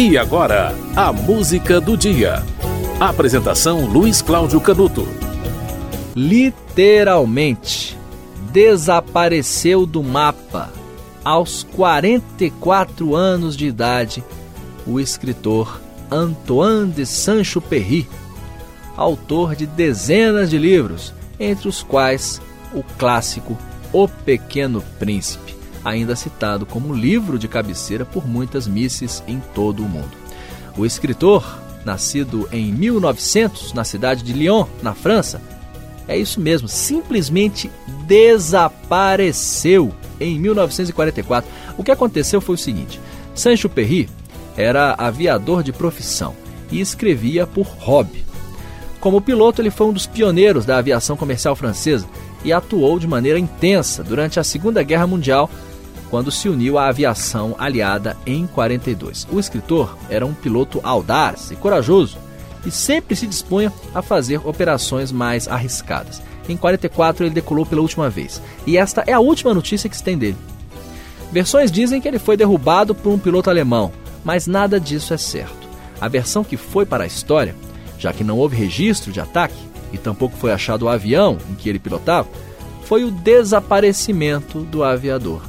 E agora, a música do dia. Apresentação Luiz Cláudio Canuto. Literalmente, desapareceu do mapa. Aos 44 anos de idade, o escritor Antoine de Saint-Exupéry, autor de dezenas de livros, entre os quais o clássico O Pequeno Príncipe ainda citado como livro de cabeceira por muitas misses em todo o mundo. O escritor, nascido em 1900 na cidade de Lyon, na França, é isso mesmo, simplesmente desapareceu em 1944. O que aconteceu foi o seguinte: Perry era aviador de profissão e escrevia por hobby. Como piloto, ele foi um dos pioneiros da aviação comercial francesa e atuou de maneira intensa durante a Segunda Guerra Mundial quando se uniu à aviação aliada em 42. O escritor era um piloto audaz e corajoso e sempre se dispunha a fazer operações mais arriscadas. Em 44 ele decolou pela última vez, e esta é a última notícia que se tem dele. Versões dizem que ele foi derrubado por um piloto alemão, mas nada disso é certo. A versão que foi para a história, já que não houve registro de ataque e tampouco foi achado o avião em que ele pilotava, foi o desaparecimento do aviador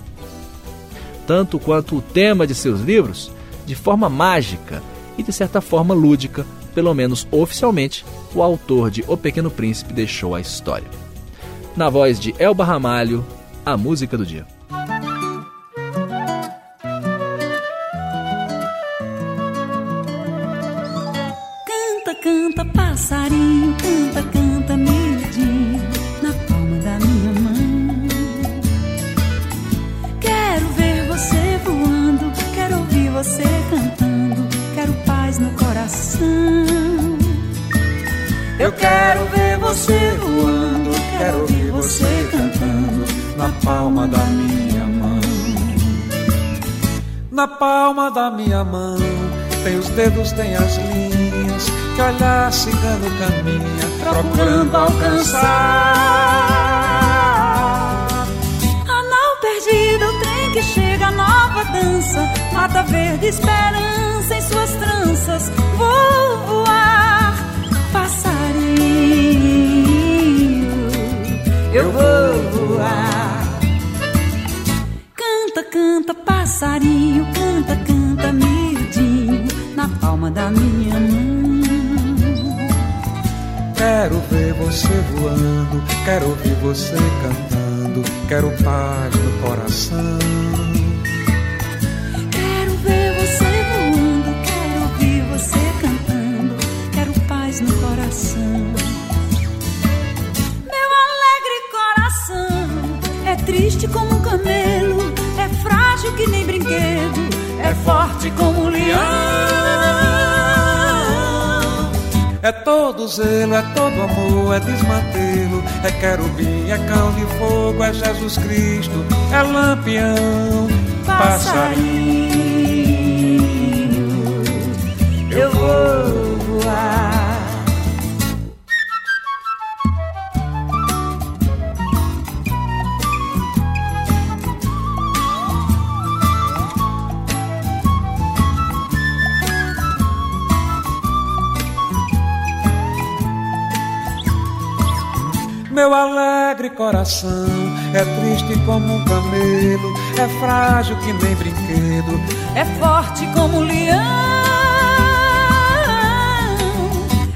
tanto quanto o tema de seus livros, de forma mágica e de certa forma lúdica, pelo menos oficialmente, o autor de O Pequeno Príncipe deixou a história. Na voz de Elba Ramalho, a música do dia. Canta, canta, passarinho, canta, Eu quero ver você voando, quero ouvir você cantando, na palma da minha mão. Na palma da minha mão, tem os dedos, tem as linhas, que olhar cigano caminha, procurando alcançar. Anal perdido, o trem que chega, nova dança, mata verde, esperança passarinho, canta, canta, miudinho, na palma da minha mão. Quero ver você voando, quero ouvir você cantando, quero paz no coração. Quero ver você voando, quero ouvir você cantando, quero paz no coração. Brinquedo, é forte como um leão. É todo zelo, é todo amor, é desmantelo, é querubim, é cão de fogo, é Jesus Cristo, é lampião, passarinho. Eu vou Meu alegre coração é triste como um camelo, é frágil que nem brinquedo, é forte como um leão.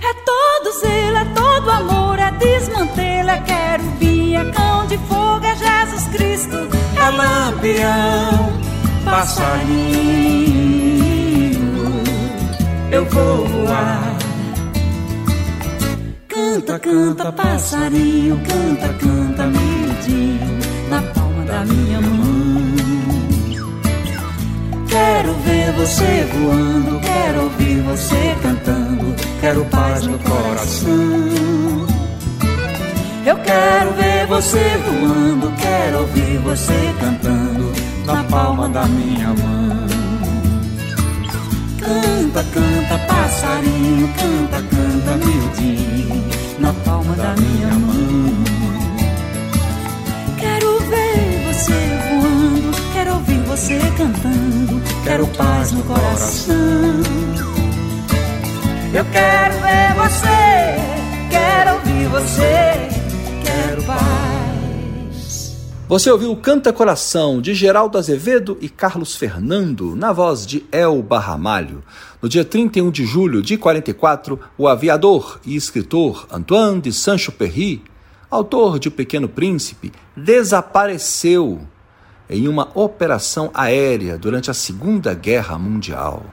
É todo zelo, é todo amor, é desmantelo, é querubim, é cão de fogo, é Jesus Cristo, é lampião, passarinho. Eu vou voar. Canta, canta, passarinho, canta, canta, miudinho, na palma da minha mão. Quero ver você voando, quero ouvir você cantando, quero paz no coração. Eu quero ver você voando, quero ouvir você cantando, na palma da minha mão. Canta, canta, passarinho, canta, canta, miudinho, na palma da minha mão. Quero ver você voando, quero ouvir você cantando, quero paz no coração. Eu quero ver você, Você ouviu Canta Coração de Geraldo Azevedo e Carlos Fernando, na voz de El Barramalho. No dia 31 de julho de 44, o aviador e escritor Antoine de Saint-Exupéry, autor de O Pequeno Príncipe, desapareceu em uma operação aérea durante a Segunda Guerra Mundial.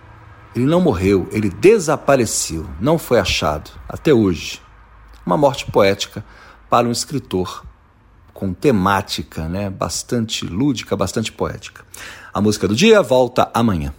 Ele não morreu, ele desapareceu, não foi achado até hoje. Uma morte poética para um escritor com temática, né, bastante lúdica, bastante poética. A música do dia volta amanhã.